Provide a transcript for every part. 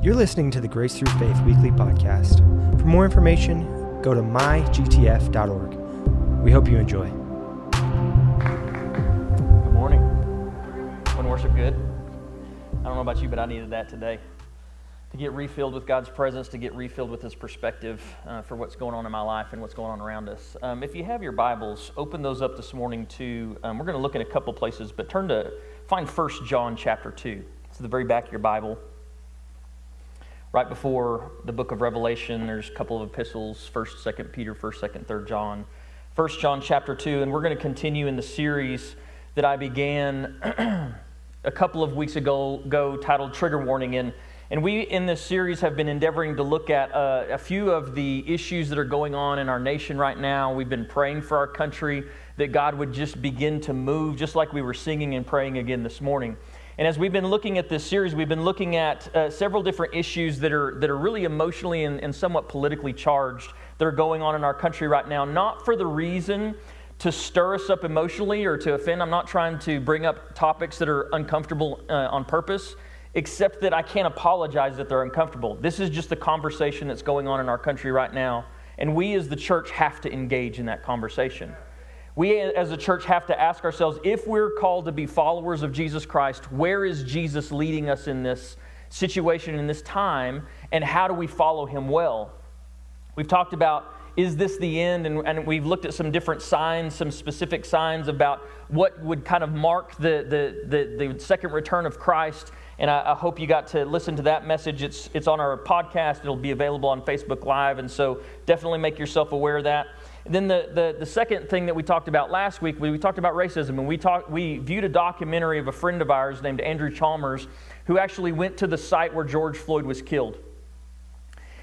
You're listening to the Grace Through Faith Weekly Podcast. For more information, go to mygtf.org. We hope you enjoy. Good morning. When worship good? I don't know about you, but I needed that today. To get refilled with God's presence, to get refilled with His perspective uh, for what's going on in my life and what's going on around us. Um, if you have your Bibles, open those up this morning to, um, we're going to look in a couple places, but turn to, find First John chapter 2. It's the very back of your Bible. Right before the book of Revelation, there's a couple of epistles, 1st, 2nd Peter, 1st, 2nd, 3rd John. 1 John chapter 2, and we're going to continue in the series that I began a couple of weeks ago, ago titled Trigger Warning. And, and we, in this series, have been endeavoring to look at uh, a few of the issues that are going on in our nation right now. We've been praying for our country that God would just begin to move, just like we were singing and praying again this morning. And as we've been looking at this series, we've been looking at uh, several different issues that are, that are really emotionally and, and somewhat politically charged that are going on in our country right now, not for the reason to stir us up emotionally or to offend. I'm not trying to bring up topics that are uncomfortable uh, on purpose, except that I can't apologize that they're uncomfortable. This is just the conversation that's going on in our country right now, and we as the church have to engage in that conversation we as a church have to ask ourselves if we're called to be followers of Jesus Christ, where is Jesus leading us in this situation, in this time, and how do we follow him well? We've talked about is this the end? And, and, we've looked at some different signs, some specific signs about what would kind of mark the, the, the, the second return of Christ. And I, I, hope you got to listen to that message. It's, it's on our podcast, it'll be available on Facebook Live. And so definitely make yourself aware of that. Then the, the, the, second thing that we talked about last week, we, we talked about racism, and we, talked, we viewed a documentary of a friend of ours named Andrew Chalmers, who actually went to the site where George Floyd was killed.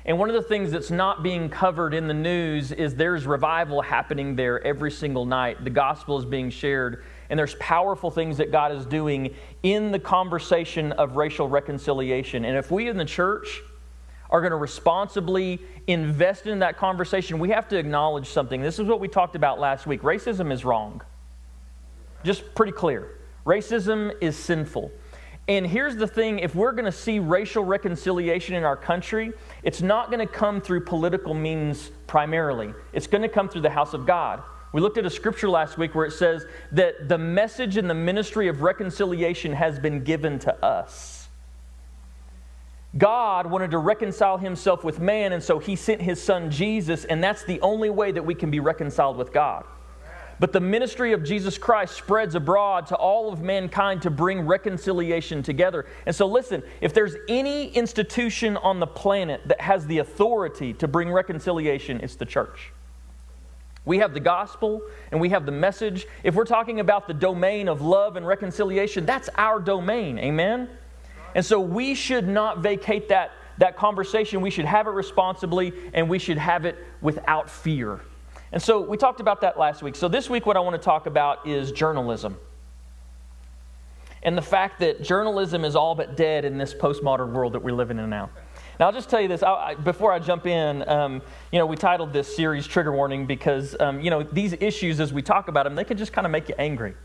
And one of the things that's not being covered in the news is there's revival happening there every single night. The gospel is being shared, and there's powerful things that God is doing in the conversation of racial reconciliation. And if we in the church, are going to responsibly invest in that conversation, we have to acknowledge something. This is what we talked about last week. Racism is wrong. Just pretty clear. Racism is sinful. And here's the thing if we're going to see racial reconciliation in our country, it's not going to come through political means primarily. It's going to come through the house of God. We looked at a scripture last week where it says that the message and the ministry of reconciliation has been given to us. God wanted to reconcile himself with man, and so he sent his son Jesus, and that's the only way that we can be reconciled with God. But the ministry of Jesus Christ spreads abroad to all of mankind to bring reconciliation together. And so, listen, if there's any institution on the planet that has the authority to bring reconciliation, it's the church. We have the gospel and we have the message. If we're talking about the domain of love and reconciliation, that's our domain. Amen? And so we should not vacate that, that conversation. We should have it responsibly and we should have it without fear. And so we talked about that last week. So this week, what I want to talk about is journalism. And the fact that journalism is all but dead in this postmodern world that we're living in now. Now, I'll just tell you this I, before I jump in. Um, you know, we titled this series Trigger Warning because, um, you know, these issues, as we talk about them, they can just kind of make you angry.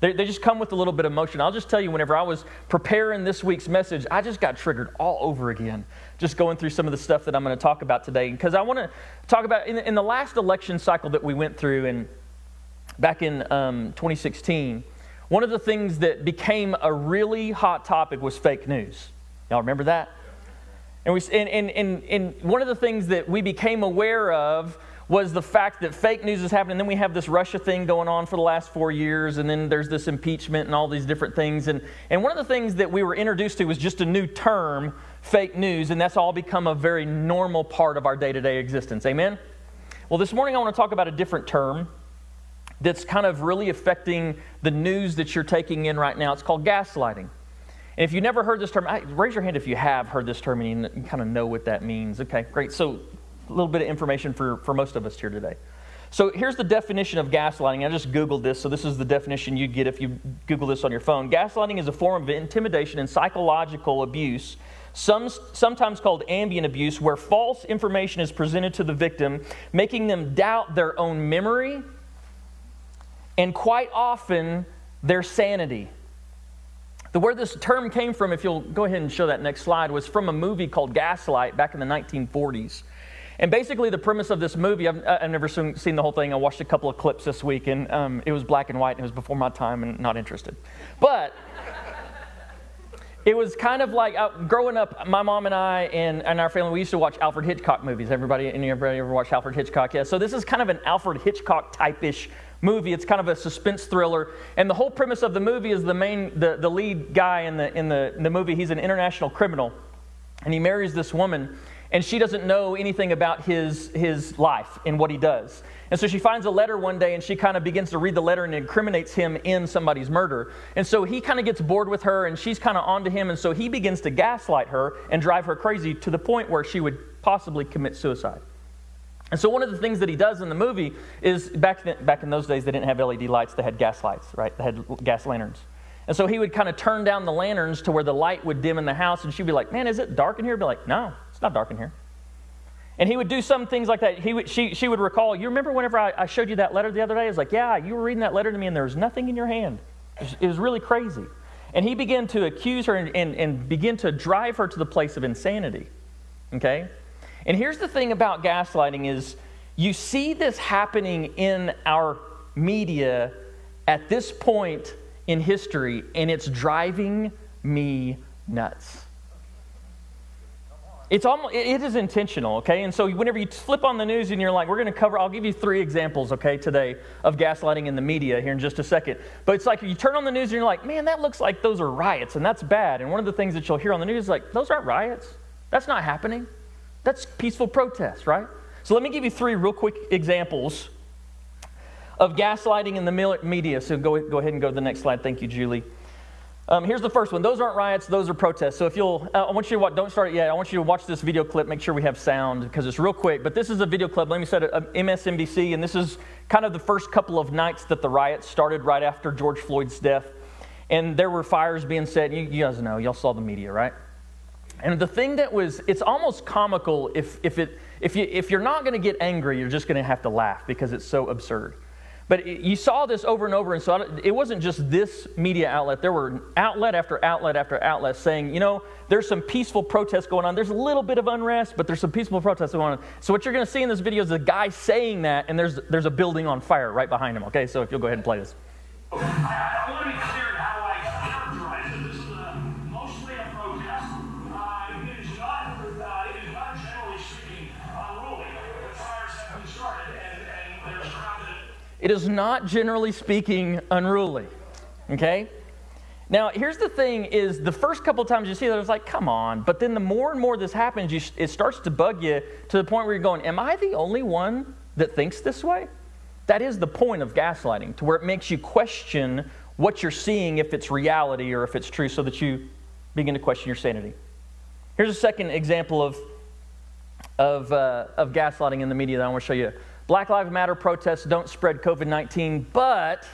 They, they just come with a little bit of emotion. I'll just tell you, whenever I was preparing this week's message, I just got triggered all over again, just going through some of the stuff that I'm going to talk about today. Because I want to talk about in, in, the last election cycle that we went through, and back in um, 2016, one of the things that became a really hot topic was fake news. Y'all remember that? And, we, and, and, and, and one of the things that we became aware of was the fact that fake news is happening. And then we have this Russia thing going on for the last four years, and then there's this impeachment and all these different things. And, and one of the things that we were introduced to was just a new term, fake news, and that's all become a very normal part of our day to day existence. Amen? Well, this morning I want to talk about a different term that's kind of really affecting the news that you're taking in right now. It's called gaslighting. And if you've never heard this term, raise your hand if you have heard this term and you kind of know what that means. Okay, great. So a little bit of information for, for most of us here today. So here's the definition of gaslighting. I just Googled this, so this is the definition you'd get if you Google this on your phone. Gaslighting is a form of intimidation and psychological abuse, some, sometimes called ambient abuse, where false information is presented to the victim, making them doubt their own memory and quite often their sanity. The where this term came from, if you'll go ahead and show that next slide, was from a movie called Gaslight back in the 1940s. And basically, the premise of this movie, I've, I've never seen the whole thing. I watched a couple of clips this week, and um, it was black and white, and it was before my time, and not interested. But it was kind of like uh, growing up, my mom and I and, and our family, we used to watch Alfred Hitchcock movies. Everybody, anybody ever watched Alfred Hitchcock? Yeah. So this is kind of an Alfred Hitchcock type ish movie. It's kind of a suspense thriller. And the whole premise of the movie is the main, the, the lead guy in the, in, the, in the movie, he's an international criminal. And he marries this woman, and she doesn't know anything about his, his life and what he does. And so she finds a letter one day and she kind of begins to read the letter and incriminates him in somebody's murder. And so he kind of gets bored with her and she's kind of onto him. And so he begins to gaslight her and drive her crazy to the point where she would possibly commit suicide. And so one of the things that he does in the movie is back, then, back in those days, they didn't have LED lights, they had gas lights, right? They had gas lanterns. And so he would kind of turn down the lanterns to where the light would dim in the house, and she'd be like, Man, is it dark in here? I'd be like, No, not dark in here. And he would do some things like that. He would, she, she would recall, You remember whenever I, I showed you that letter the other day? I was like, Yeah, you were reading that letter to me, and there was nothing in your hand. It was, it was really crazy. And he began to accuse her and, and, and begin to drive her to the place of insanity. Okay? And here's the thing about gaslighting is you see this happening in our media at this point in history, and it's driving me nuts. It's almost, it is intentional, okay? And so whenever you flip on the news and you're like, we're going to cover, I'll give you three examples, okay, today of gaslighting in the media here in just a second. But it's like you turn on the news and you're like, man, that looks like those are riots, and that's bad. And one of the things that you'll hear on the news is like, those aren't riots. That's not happening. That's peaceful protest, right? So let me give you three real quick examples of gaslighting in the media. So go, go ahead and go to the next slide. Thank you, Julie. Um, here's the first one. Those aren't riots, those are protests. So if you'll, uh, I want you to watch, don't start it yet. I want you to watch this video clip. Make sure we have sound because it's real quick. But this is a video clip. Let me set it MSNBC, and this is kind of the first couple of nights that the riots started right after George Floyd's death. And there were fires being set. You, you guys know, y'all saw the media, right? And the thing that was, it's almost comical if, if, it, if, you, if you're not going to get angry, you're just going to have to laugh because it's so absurd. But you saw this over and over, and so it wasn't just this media outlet. There were outlet after outlet after outlet saying, you know, there's some peaceful protests going on. There's a little bit of unrest, but there's some peaceful protests going on. So what you're going to see in this video is a guy saying that, and there's, there's a building on fire right behind him. Okay, so if you'll go ahead and play this. It is not, generally speaking, unruly. Okay? Now, here's the thing is the first couple times you see that, it's like, come on. But then the more and more this happens, you, it starts to bug you to the point where you're going, am I the only one that thinks this way? That is the point of gaslighting, to where it makes you question what you're seeing, if it's reality or if it's true, so that you begin to question your sanity. Here's a second example of, of, uh, of gaslighting in the media that I want to show you. Black Lives Matter protests don't spread COVID 19, but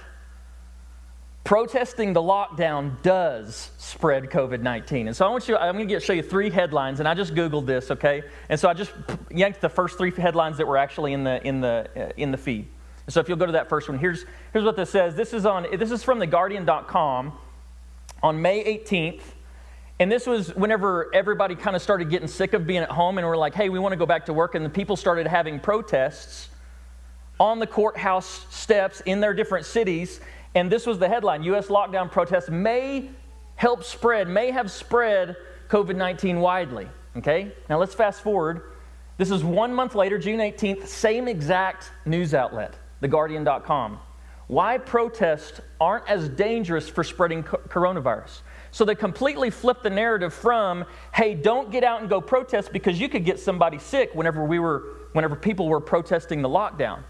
protesting the lockdown does spread COVID 19. And so I want you, I'm going to show you three headlines, and I just Googled this, okay? And so I just yanked the first three headlines that were actually in the, in the, uh, in the feed. And so if you'll go to that first one, here's, here's what this says. This is, on, this is from theguardian.com on May 18th. And this was whenever everybody kind of started getting sick of being at home and we're like, hey, we want to go back to work. And the people started having protests on the courthouse steps in their different cities. And this was the headline U.S. lockdown protests may help spread, may have spread COVID 19 widely. Okay? Now let's fast forward. This is one month later, June 18th, same exact news outlet, TheGuardian.com. Why protests aren't as dangerous for spreading coronavirus. So they completely flipped the narrative from, hey, don't get out and go protest because you could get somebody sick whenever we were, whenever people were protesting the lockdown.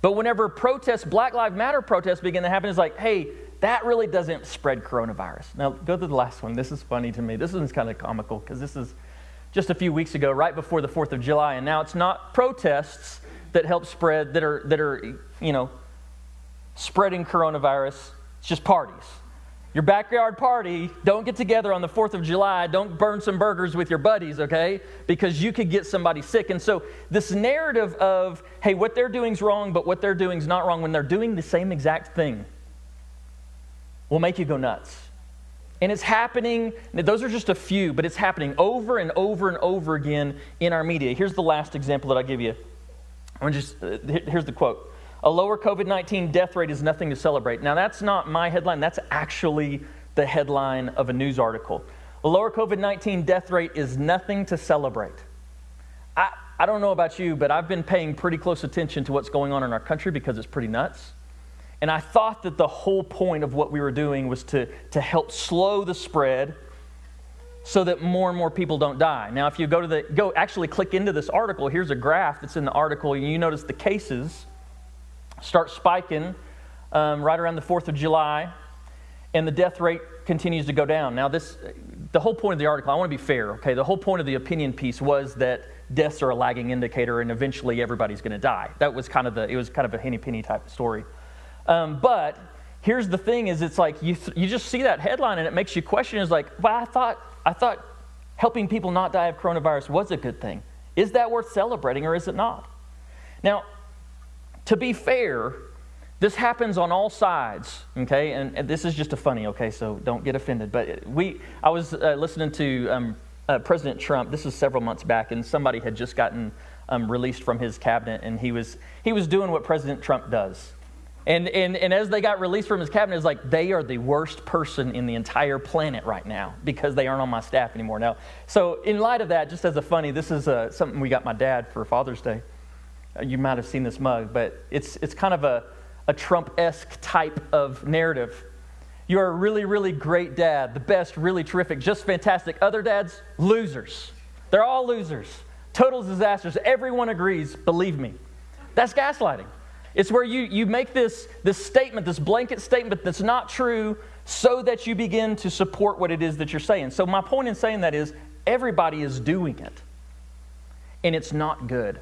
But whenever protests, Black Lives Matter protests begin to happen, it's like, hey, that really doesn't spread coronavirus. Now, go to the last one. This is funny to me. This is kind of comical because this is just a few weeks ago, right before the 4th of July. And now it's not protests that help spread, that are, that are you know, spreading coronavirus. It's just parties. Your backyard party, don't get together on the 4th of July. Don't burn some burgers with your buddies, okay? Because you could get somebody sick. And so, this narrative of, hey, what they're doing is wrong, but what they're doing is not wrong when they're doing the same exact thing will make you go nuts. And it's happening, those are just a few, but it's happening over and over and over again in our media. Here's the last example that I'll give you. I'm just, uh, here's the quote A lower COVID 19 death rate is nothing to celebrate. Now, that's not my headline, that's actually the headline of a news article. A lower COVID 19 death rate is nothing to celebrate. I, I don't know about you, but I've been paying pretty close attention to what's going on in our country because it's pretty nuts. And I thought that the whole point of what we were doing was to, to help slow the spread so that more and more people don't die. Now, if you go to the, go actually click into this article, here's a graph that's in the article, and you notice the cases start spiking um, right around the 4th of July, and the death rate continues to go down. Now, this, the whole point of the article, I want to be fair, okay? The whole point of the opinion piece was that deaths are a lagging indicator and eventually everybody's going to die. That was kind of the, it was kind of a henny penny type story. Um, but here's the thing: is it's like you th- you just see that headline and it makes you question. Is like, well, I thought I thought helping people not die of coronavirus was a good thing. Is that worth celebrating or is it not? Now, to be fair, this happens on all sides, okay? And, and, this is just a funny, okay? So don't get offended. But we, I was uh, listening to um, uh, President Trump. This was several months back, and somebody had just gotten um, released from his cabinet, and he was he was doing what President Trump does. And, and, and as they got released from his cabinet, it's like, they are the worst person in the entire planet right now because they aren't on my staff anymore. Now, so in light of that, just as a funny, this is uh, something we got my dad for Father's Day. You might have seen this mug, but it's, it's kind of a, a Trump esque type of narrative. You're a really, really great dad, the best, really terrific, just fantastic. Other dads, losers. They're all losers, total disasters. Everyone agrees, believe me. That's gaslighting. It's where you, you make this, this statement, this blanket statement that's not true, so that you begin to support what it is that you're saying. So, my point in saying that is everybody is doing it, and it's not good.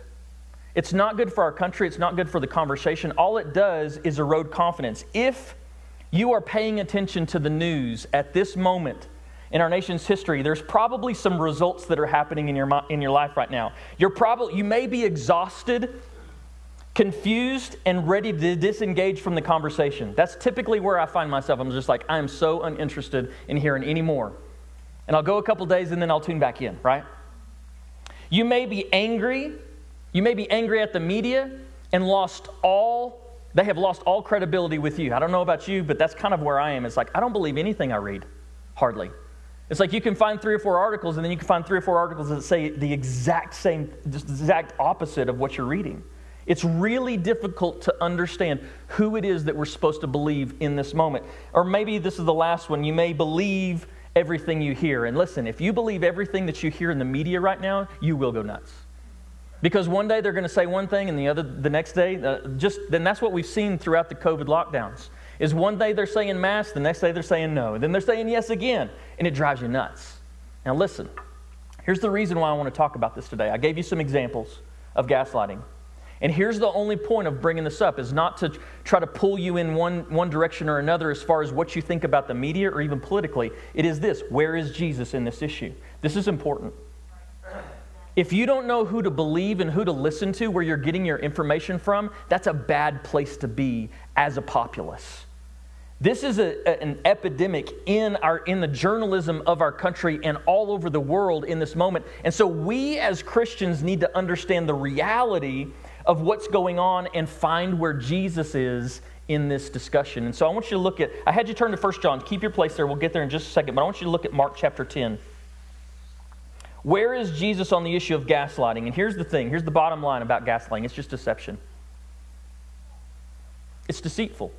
It's not good for our country, it's not good for the conversation. All it does is erode confidence. If you are paying attention to the news at this moment, in our nation's history, there's probably some results that are happening in your, in your life right now. You're probably, you may be exhausted confused and ready to disengage from the conversation. That's typically where I find myself. I'm just like, I'm so uninterested in hearing any more. And I'll go a couple days and then I'll tune back in, right? You may be angry. You may be angry at the media and lost all, they have lost all credibility with you. I don't know about you, but that's kind of where I am. It's like, I don't believe anything I read, hardly. It's like you can find three or four articles and then you can find three or four articles that say the exact same, the exact opposite of what you're reading. It's really difficult to understand who it is that we're supposed to believe in this moment. Or maybe this is the last one. You may believe everything you hear. And listen, if you believe everything that you hear in the media right now, you will go nuts. Because one day they're going to say one thing and the other the next day uh, just then that's what we've seen throughout the COVID lockdowns. Is one day they're saying mass, the next day they're saying no, and then they're saying yes again, and it drives you nuts. Now listen. Here's the reason why I want to talk about this today. I gave you some examples of gaslighting. And here's the only point of bringing this up is not to try to pull you in one, one direction or another as far as what you think about the media or even politically. It is this where is Jesus in this issue? This is important. If you don't know who to believe and who to listen to, where you're getting your information from, that's a bad place to be as a populace. This is a, an epidemic in, our, in the journalism of our country and all over the world in this moment. And so we as Christians need to understand the reality of what's going on and find where Jesus is in this discussion. And so I want you to look at, I had you turn to 1 John. Keep your place there. We'll get there in just a second. But I want you to look at Mark chapter 10. Where is Jesus on the issue of gaslighting? And here's the thing here's the bottom line about gaslighting it's just deception, it's deceitful.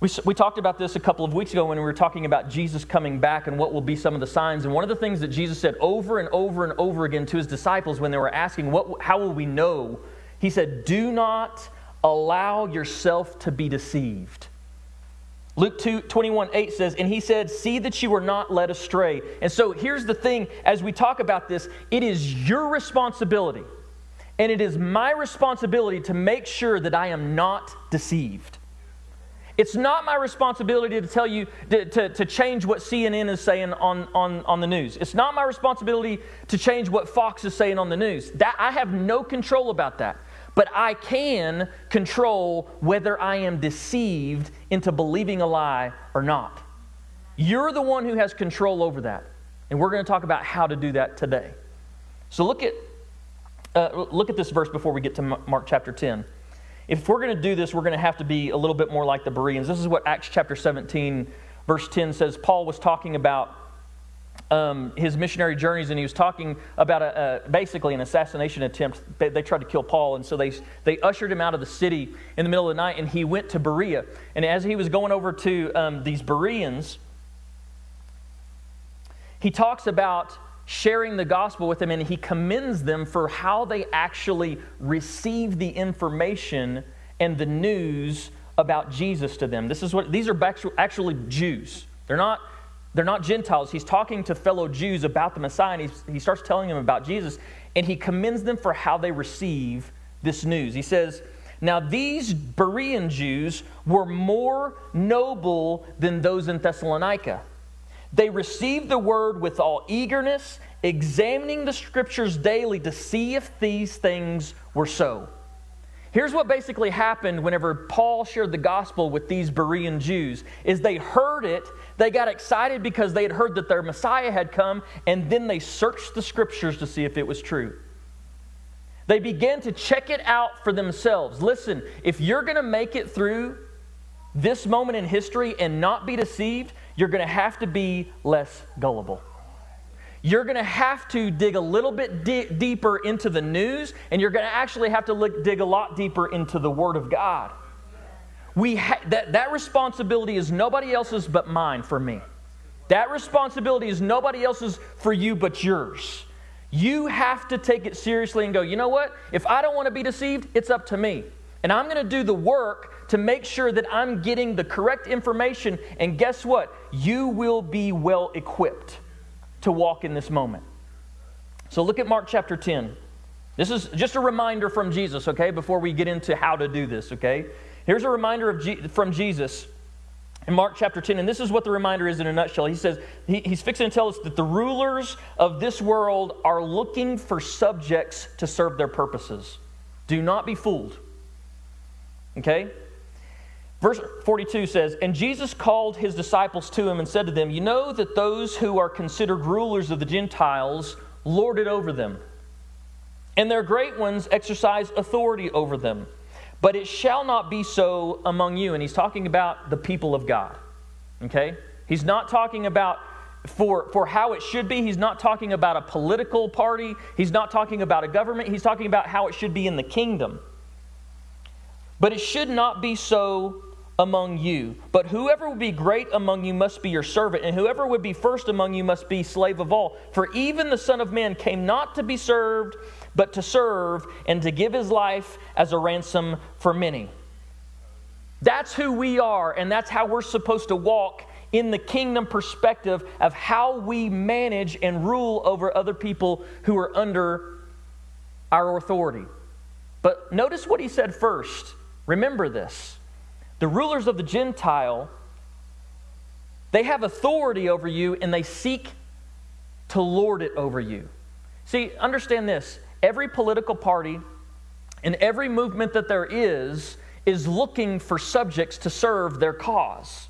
We, we talked about this a couple of weeks ago when we were talking about Jesus coming back and what will be some of the signs. And one of the things that Jesus said over and over and over again to his disciples when they were asking, what, How will we know? He said, Do not allow yourself to be deceived. Luke 2, 21, 8 says, And he said, See that you are not led astray. And so here's the thing as we talk about this, it is your responsibility, and it is my responsibility to make sure that I am not deceived. It's not my responsibility to tell you to, to, to, change what CNN is saying on, on, on the news. It's not my responsibility to change what Fox is saying on the news. That, I have no control about that. But I can control whether I am deceived into believing a lie or not. You're the one who has control over that. And we're going to talk about how to do that today. So look at, uh, look at this verse before we get to Mark chapter 10. If we're going to do this, we're going to have to be a little bit more like the Bereans. This is what Acts chapter 17, verse 10 says. Paul was talking about um, his missionary journeys, and he was talking about a, a, basically an assassination attempt. They, they, tried to kill Paul, and so they, they ushered him out of the city in the middle of the night, and he went to Berea. And as he was going over to um, these Bereans, he talks about sharing the gospel with them, and he commends them for how they actually receive the information and the news about Jesus to them. This is what these are actually Jews. They're not they're not Gentiles. He's talking to fellow Jews about the Messiah, and he starts telling them about Jesus, and he commends them for how they receive this news. He says, Now these Berean Jews were more noble than those in Thessalonica. They received the word with all eagerness, examining the scriptures daily to see if these things were so. Here's what basically happened whenever Paul shared the gospel with these Berean Jews is they heard it, they got excited because they had heard that their Messiah had come, and then they searched the scriptures to see if it was true. They began to check it out for themselves. Listen, if you're going to make it through this moment in history and not be deceived, you're going to have to be less gullible you're going to have to dig a little bit di- deeper into the news, and you're going to actually have to look, dig a lot deeper into the Word of God. We ha- that, that responsibility is nobody else's but mine for me. That responsibility is nobody else's for you but yours. You have to take it seriously and go, you know what? If I don't want to be deceived, it's up to me. And I'm going to do the work to make sure that I'm getting the correct information. And guess what? You will be well equipped to walk in this moment. So look at Mark chapter 10. This is just a reminder from Jesus, okay, before we get into how to do this, okay? Here's a reminder of G- from Jesus in Mark chapter 10, and this is what the reminder is in a nutshell. He says, he, he's fixing to tell us that the rulers of this world are looking for subjects to serve their purposes. Do not be fooled. Okay? Verse 42 says, And Jesus called his disciples to him and said to them, You know that those who are considered rulers of the Gentiles lord it over them, and their great ones exercise authority over them. But it shall not be so among you. And he's talking about the people of God. Okay? He's not talking about for, for how it should be. He's not talking about a political party. He's not talking about a government. He's talking about how it should be in the kingdom. But it should not be so among you. But whoever would be great among you must be your servant, and whoever would be first among you must be slave of all. For even the Son of Man came not to be served, but to serve, and to give his life as a ransom for many. That's who we are, and that's how we're supposed to walk in the kingdom perspective of how we manage and rule over other people who are under our authority. But notice what he said first. Remember this. The rulers of the Gentile, they have authority over you and they seek to lord it over you. See, understand this every political party and every movement that there is is looking for subjects to serve their cause.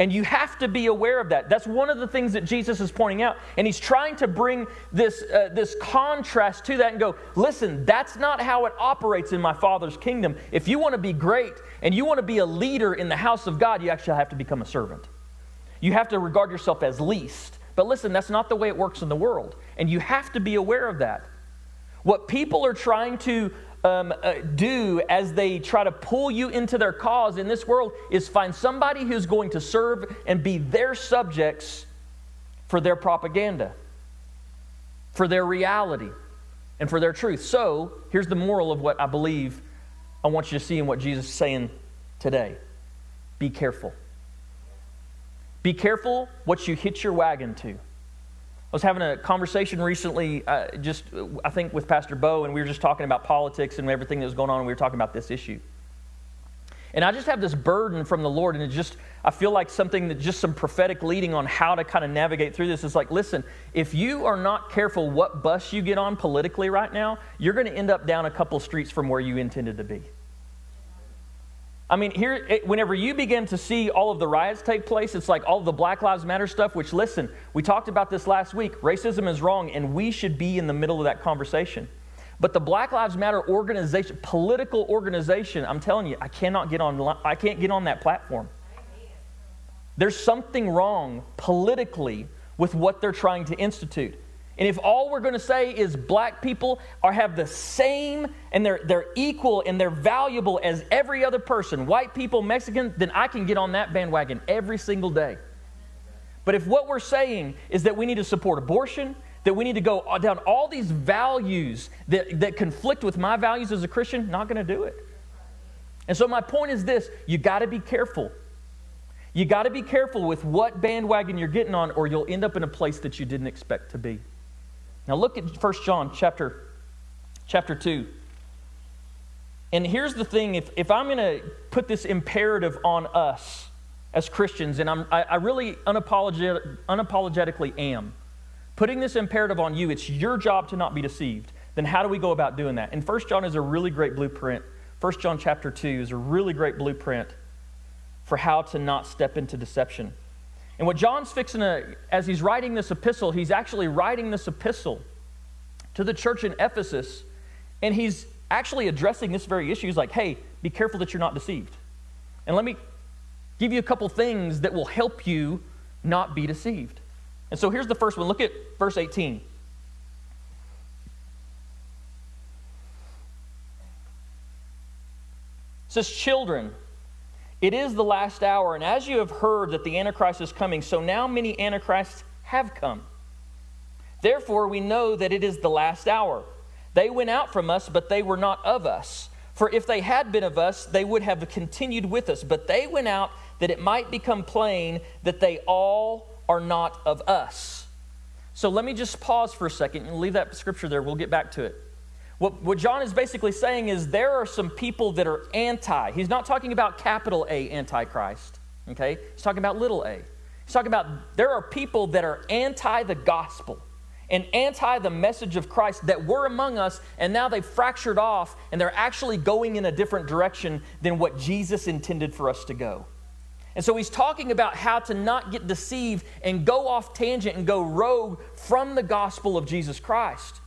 And you have to be aware of that. That's one of the things that Jesus is pointing out. And he's trying to bring this, uh, this contrast to that and go, listen, that's not how it operates in my Father's kingdom. If you want to be great and you want to be a leader in the house of God, you actually have to become a servant. You have to regard yourself as least. But listen, that's not the way it works in the world. And you have to be aware of that. What people are trying to um, uh, do as they try to pull you into their cause in this world is find somebody who's going to serve and be their subjects for their propaganda, for their reality, and for their truth. So, here's the moral of what I believe I want you to see in what Jesus is saying today be careful. Be careful what you hitch your wagon to was having a conversation recently, uh, just I think with Pastor Bo, and we were just talking about politics and everything that was going on, and we were talking about this issue. And I just have this burden from the Lord, and it just, I feel like something that just some prophetic leading on how to kind of navigate through this is like, listen, if you are not careful what bus you get on politically right now, you're going to end up down a couple streets from where you intended to be. I mean, here, it, whenever you begin to see all of the riots take place, it's like all the Black Lives Matter stuff, which, listen, we talked about this last week. Racism is wrong, and we should be in the middle of that conversation. But the Black Lives Matter organization, political organization, I'm telling you, I cannot get on, I can't get on that platform. There's something wrong politically with what they're trying to institute. And if all we're going to say is black people are have the same and they're, they're equal and they're valuable as every other person, white people, Mexican, then I can get on that bandwagon every single day. But if what we're saying is that we need to support abortion, that we need to go down all these values that, that conflict with my values as a Christian, not going to do it. And so my point is this you got to be careful. You got to be careful with what bandwagon you're getting on, or you'll end up in a place that you didn't expect to be. Now look at 1 John chapter, chapter 2. And here's the thing if, if I'm going to put this imperative on us as Christians, and I'm, I, I really unapologetic, unapologetically am, putting this imperative on you, it's your job to not be deceived, then how do we go about doing that? And 1 John is a really great blueprint. 1 John chapter 2 is a really great blueprint for how to not step into deception. And what John's fixing to, as he's writing this epistle, he's actually writing this epistle to the church in Ephesus, and he's actually addressing this very issue. He's like, hey, be careful that you're not deceived. And let me give you a couple things that will help you not be deceived. And so here's the first one. Look at verse 18. It says, Children, it is the last hour, and as you have heard that the Antichrist is coming, so now many Antichrists have come. Therefore, we know that it is the last hour. They went out from us, but they were not of us. For if they had been of us, they would have continued with us. But they went out that it might become plain that they all are not of us. So let me just pause for a second and leave that scripture there. We'll get back to it. What, what John is basically saying is there are some people that are anti. He's not talking about capital A antichrist, okay? He's talking about little a. He's talking about there are people that are anti the gospel and anti the message of Christ that were among us, and now they've fractured off and they're actually going in a different direction than what Jesus intended for us to go. And so he's talking about how to not get deceived and go off tangent and go rogue from the gospel of Jesus Christ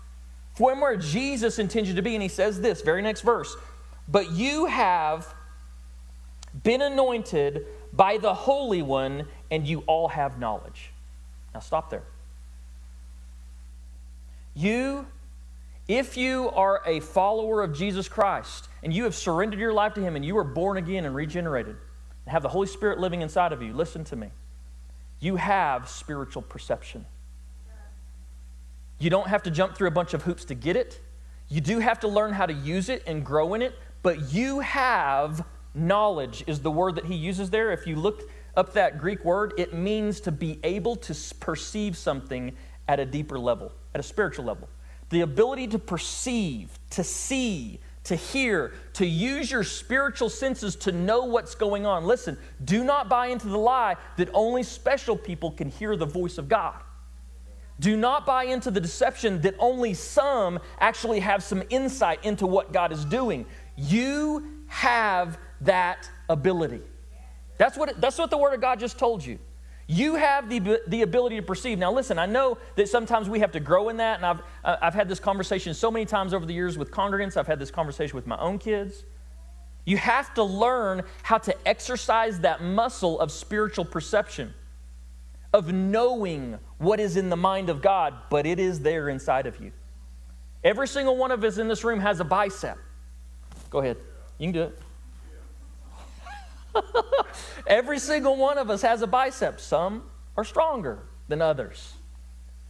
from where Jesus intended to be. And he says this, very next verse But you have been anointed by the Holy One, and you all have knowledge. Now, stop there. You, if you are a follower of Jesus Christ, and you have surrendered your life to Him, and you are born again and regenerated, and have the Holy Spirit living inside of you, listen to me. You have spiritual perception. You don't have to jump through a bunch of hoops to get it. You do have to learn how to use it and grow in it, but you have knowledge, is the word that he uses there. If you look up that Greek word, it means to be able to perceive something at a deeper level, at a spiritual level. The ability to perceive, to see, to hear, to use your spiritual senses to know what's going on. Listen, do not buy into the lie that only special people can hear the voice of God. Do not buy into the deception that only some actually have some insight into what God is doing. You have that ability. That's what, it, that's what the Word of God just told you. You have the, the ability to perceive. Now, listen, I know that sometimes we have to grow in that, and I've, uh, I've had this conversation so many times over the years with congregants. I've had this conversation with my own kids. You have to learn how to exercise that muscle of spiritual perception of knowing what is in the mind of God, but it is there inside of you. Every single one of us in this room has a bicep. Go ahead. You can do it. Every single one of us has a bicep. Some are stronger than others.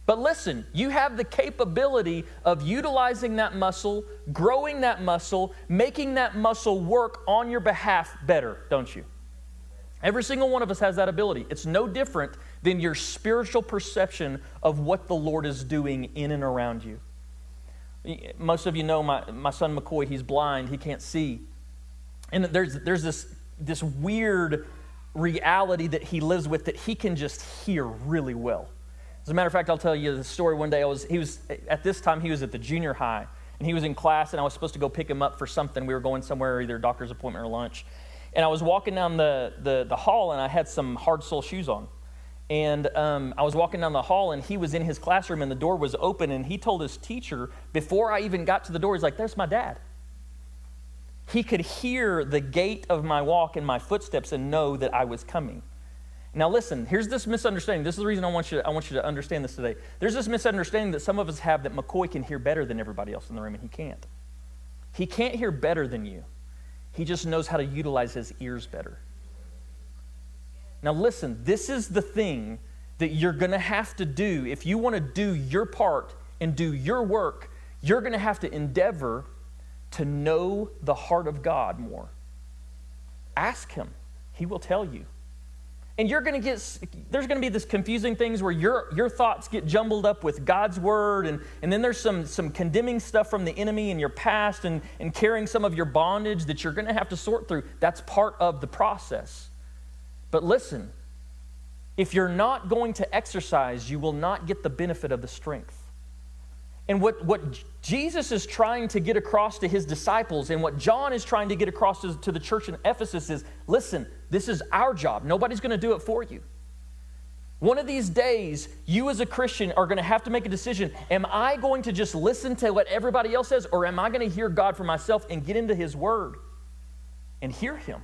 But listen, you have the capability of utilizing that muscle, growing that muscle, making that muscle work on your behalf better, don't you? Every single one of us has that ability. It's no different than your spiritual perception of what the Lord is doing in and around you. Most of you know my, my son McCoy, he's blind, he can't see. And there's, there's this this weird reality that he lives with that he can just hear really well. As a matter of fact, I'll tell you the story. One day, I was he was at this time he was at the junior high, and he was in class, and I was supposed to go pick him up for something. We were going somewhere, either doctor's appointment or lunch, and I was walking down the the, the hall, and I had some hard sole shoes on. And um, I was walking down the hall, and he was in his classroom, and the door was open. And he told his teacher, before I even got to the door, he's like, There's my dad. He could hear the gait of my walk and my footsteps and know that I was coming. Now, listen, here's this misunderstanding. This is the reason I want, you to, I want you to understand this today. There's this misunderstanding that some of us have that McCoy can hear better than everybody else in the room, and he can't. He can't hear better than you, he just knows how to utilize his ears better. Now, listen, this is the thing that you're going to have to do. If you want to do your part and do your work, you're going to have to endeavor to know the heart of God more. Ask Him, He will tell you. And you're going to get, there's going to be this confusing things where your, your thoughts get jumbled up with God's word, and, and then there's some, some condemning stuff from the enemy in your past and, and carrying some of your bondage that you're going to have to sort through. That's part of the process. But listen, if you're not going to exercise, you will not get the benefit of the strength. And what, what Jesus is trying to get across to his disciples and what John is trying to get across to, to the church in Ephesus is listen, this is our job. Nobody's going to do it for you. One of these days, you as a Christian are going to have to make a decision. Am I going to just listen to what everybody else says, or am I going to hear God for myself and get into His Word and hear Him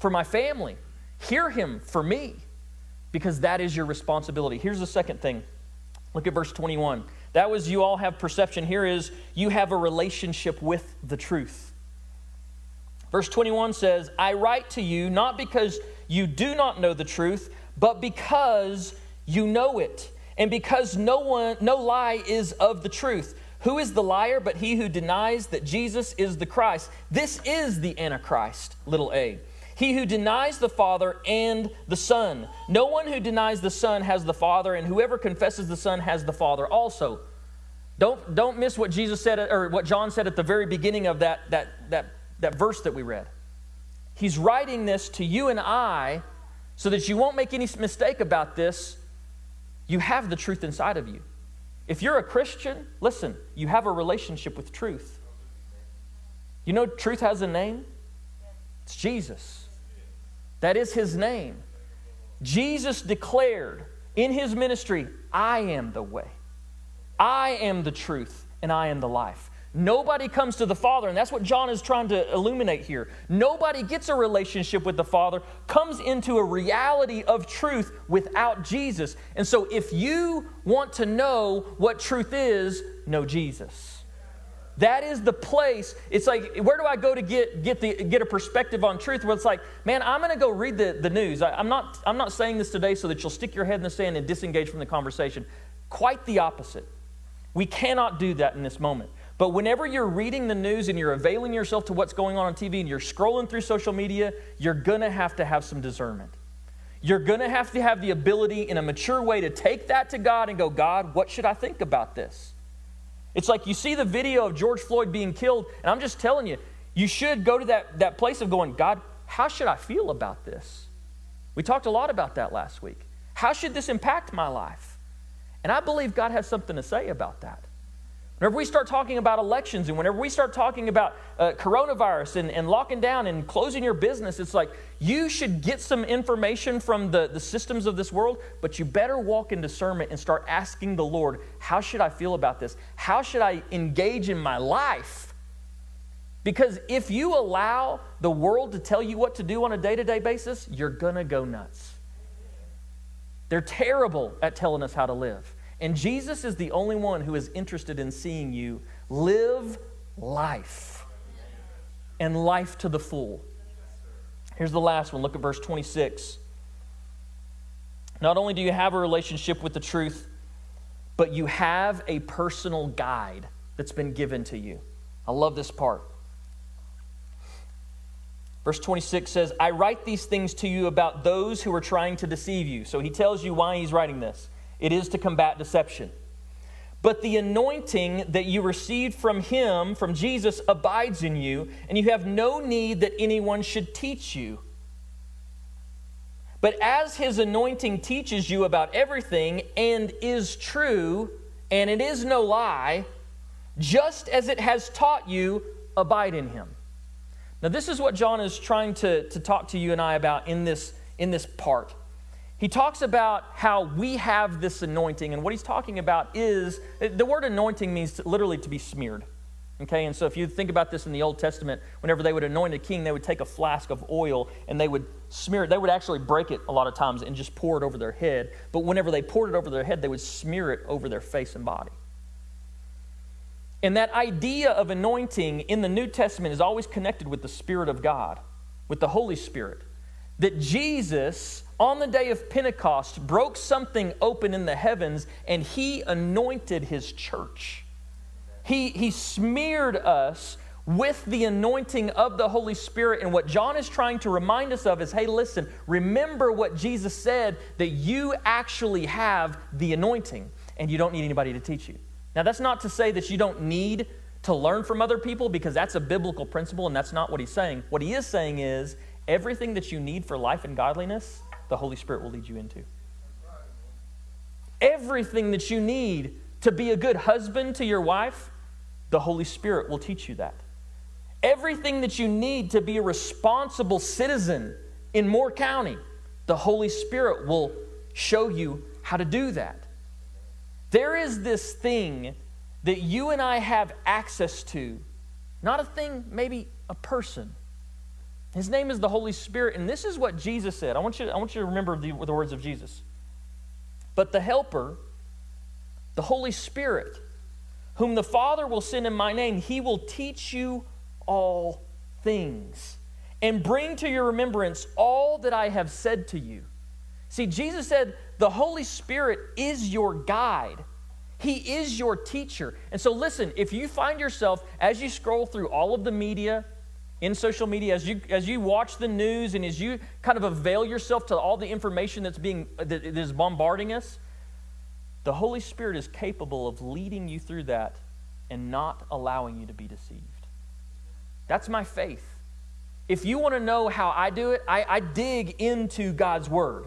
for my family, Hear him for me, because that is your responsibility. Here's the second thing. Look at verse 21. That was you all have perception. Here is you have a relationship with the truth. Verse 21 says, I write to you not because you do not know the truth, but because you know it, and because no one no lie is of the truth. Who is the liar but he who denies that Jesus is the Christ? This is the Antichrist, little a. He who denies the Father and the Son. No one who denies the Son has the Father, and whoever confesses the Son has the Father also. Don't, don't miss what Jesus said, or what John said at the very beginning of that, that, that, that verse that we read. He's writing this to you and I so that you won't make any mistake about this. You have the truth inside of you. If you're a Christian, listen, you have a relationship with truth. You know, truth has a name? It's Jesus. That is his name. Jesus declared in his ministry, I am the way, I am the truth, and I am the life. Nobody comes to the Father, and that's what John is trying to illuminate here. Nobody gets a relationship with the Father, comes into a reality of truth without Jesus. And so, if you want to know what truth is, know Jesus. That is the place. It's like, where do I go to get, get, the, get a perspective on truth? Where it's like, man, I'm going to go read the, the news. I, I'm, not, I'm not saying this today so that you'll stick your head in the sand and disengage from the conversation. Quite the opposite. We cannot do that in this moment. But whenever you're reading the news and you're availing yourself to what's going on on TV and you're scrolling through social media, you're going to have to have some discernment. You're going to have to have the ability in a mature way to take that to God and go, God, what should I think about this? It's like you see the video of George Floyd being killed, and I'm just telling you, you should go to that, that place of going, God, how should I feel about this? We talked a lot about that last week. How should this impact my life? And I believe God has something to say about that. Whenever we start talking about elections and whenever we start talking about uh, coronavirus and, and locking down and closing your business, it's like you should get some information from the, the systems of this world, but you better walk in discernment and start asking the Lord, how should I feel about this? How should I engage in my life? Because if you allow the world to tell you what to do on a day to day basis, you're going to go nuts. They're terrible at telling us how to live. And Jesus is the only one who is interested in seeing you live life and life to the full. Here's the last one. Look at verse 26. Not only do you have a relationship with the truth, but you have a personal guide that's been given to you. I love this part. Verse 26 says, I write these things to you about those who are trying to deceive you. So he tells you why he's writing this. It is to combat deception. But the anointing that you received from him, from Jesus, abides in you, and you have no need that anyone should teach you. But as his anointing teaches you about everything and is true, and it is no lie, just as it has taught you, abide in him. Now, this is what John is trying to, to talk to you and I about in this, in this part. He talks about how we have this anointing, and what he's talking about is the word anointing means literally to be smeared. Okay, and so if you think about this in the Old Testament, whenever they would anoint a king, they would take a flask of oil and they would smear it. They would actually break it a lot of times and just pour it over their head. But whenever they poured it over their head, they would smear it over their face and body. And that idea of anointing in the New Testament is always connected with the Spirit of God, with the Holy Spirit. That Jesus on the day of Pentecost, broke something open in the heavens, and he anointed his church. He, he smeared us with the anointing of the Holy Spirit. And what John is trying to remind us of is hey, listen, remember what Jesus said that you actually have the anointing and you don't need anybody to teach you. Now, that's not to say that you don't need to learn from other people because that's a biblical principle and that's not what he's saying. What he is saying is everything that you need for life and godliness the Holy Spirit will lead you into. Everything that you need to be a good husband to your wife, the Holy Spirit will teach you that. Everything that you need to be a responsible citizen in Moore County, the Holy Spirit will show you how to do that. There is this thing that you and I have access to, not a thing, maybe a person. His name is the Holy Spirit, and this is what Jesus said. I want you, I want you to remember the, the words of Jesus. But the Helper, the Holy Spirit, whom the Father will send in my name, he will teach you all things and bring to your remembrance all that I have said to you. See, Jesus said, the Holy Spirit is your guide. He is your teacher. And so, listen, if you find yourself, as you scroll through all of the media, in social media as you as you watch the news and as you kind of avail yourself to all the information that's being that is bombarding us the holy spirit is capable of leading you through that and not allowing you to be deceived. That's my faith. If you want to know how i do it i, I dig into god's word.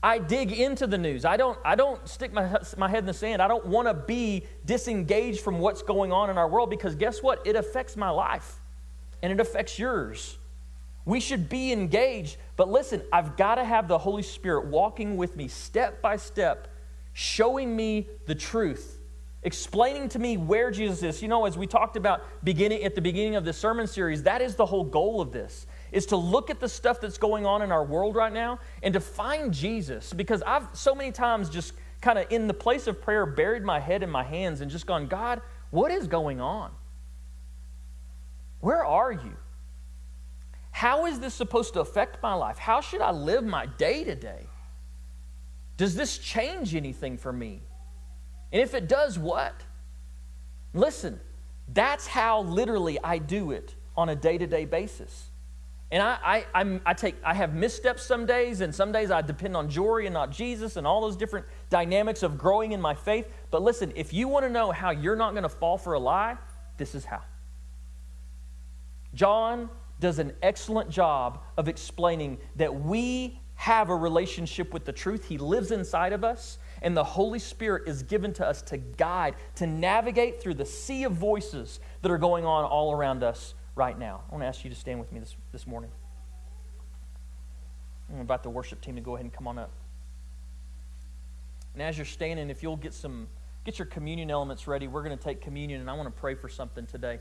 I dig into the news. I don't i don't stick my, my head in the sand. I don't want to be disengaged from what's going on in our world because guess what? It affects my life and it affects yours. We should be engaged, but listen, I've got to have the Holy Spirit walking with me step by step, showing me the truth, explaining to me where Jesus is. You know, as we talked about beginning at the beginning of this sermon series, that is the whole goal of this is to look at the stuff that's going on in our world right now and to find Jesus because I've so many times just kind of in the place of prayer buried my head in my hands and just gone, God, what is going on? Where are you? How is this supposed to affect my life? How should I live my day to day? Does this change anything for me? And if it does, what? Listen, that's how literally I do it on a day to day basis. And I, I, i take, I have missteps some days, and some days I depend on Jory and not Jesus, and all those different dynamics of growing in my faith. But listen, if you want to know how you're not going to fall for a lie, this is how. John does an excellent job of explaining that we have a relationship with the truth. He lives inside of us, and the Holy Spirit is given to us to guide, to navigate through the sea of voices that are going on all around us right now. I want to ask you to stand with me this, this morning. I'm going to invite the worship team to go ahead and come on up. And as you're standing, if you'll get some get your communion elements ready, we're going to take communion, and I want to pray for something today.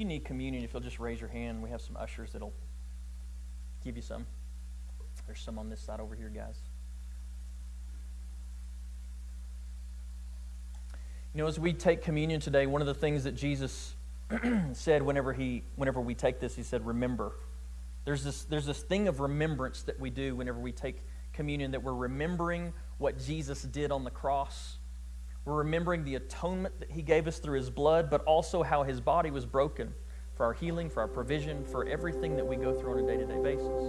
You need communion, if you'll just raise your hand, we have some ushers that'll give you some. There's some on this side over here, guys. You know, as we take communion today, one of the things that Jesus said whenever he whenever we take this, he said, remember. There's this, there's this thing of remembrance that we do whenever we take communion, that we're remembering what Jesus did on the cross. We're remembering the atonement that he gave us through his blood, but also how his body was broken for our healing, for our provision, for everything that we go through on a day to day basis.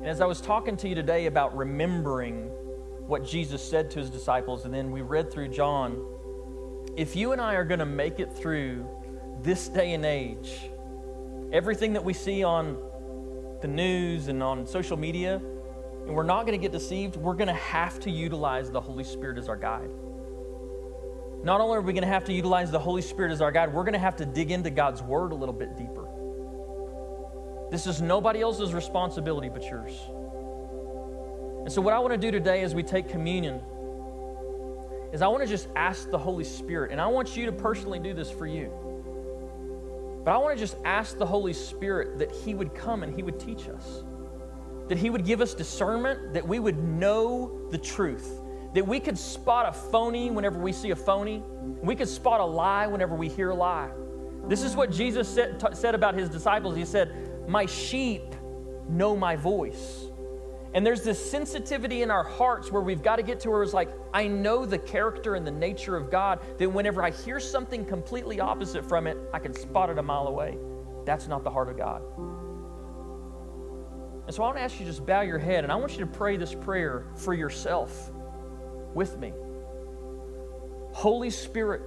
And as I was talking to you today about remembering what Jesus said to his disciples, and then we read through John, if you and I are going to make it through this day and age, everything that we see on the news and on social media, and we're not going to get deceived, we're going to have to utilize the Holy Spirit as our guide. Not only are we going to have to utilize the Holy Spirit as our guide, we're going to have to dig into God's Word a little bit deeper. This is nobody else's responsibility but yours. And so, what I want to do today as we take communion is I want to just ask the Holy Spirit, and I want you to personally do this for you. But I want to just ask the Holy Spirit that He would come and He would teach us, that He would give us discernment, that we would know the truth, that we could spot a phony whenever we see a phony, we could spot a lie whenever we hear a lie. This is what Jesus said, t- said about His disciples. He said, My sheep know my voice. And there's this sensitivity in our hearts where we've got to get to where it's like, I know the character and the nature of God, that whenever I hear something completely opposite from it, I can spot it a mile away. That's not the heart of God. And so I want to ask you to just bow your head and I want you to pray this prayer for yourself with me. Holy Spirit,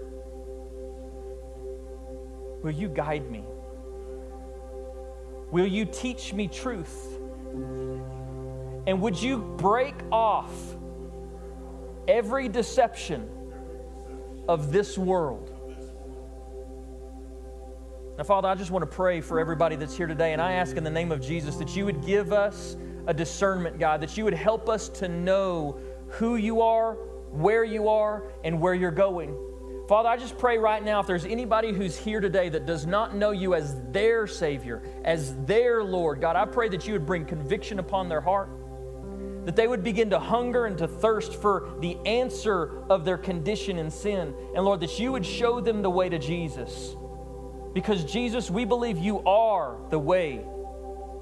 will you guide me? Will you teach me truth? And would you break off every deception of this world? Now, Father, I just want to pray for everybody that's here today, and I ask in the name of Jesus that you would give us a discernment, God, that you would help us to know who you are, where you are, and where you're going. Father, I just pray right now if there's anybody who's here today that does not know you as their Savior, as their Lord, God, I pray that you would bring conviction upon their heart that they would begin to hunger and to thirst for the answer of their condition in sin. And Lord, that you would show them the way to Jesus. Because Jesus, we believe you are the way,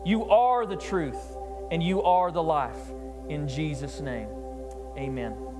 you are the truth, and you are the life. In Jesus' name, amen.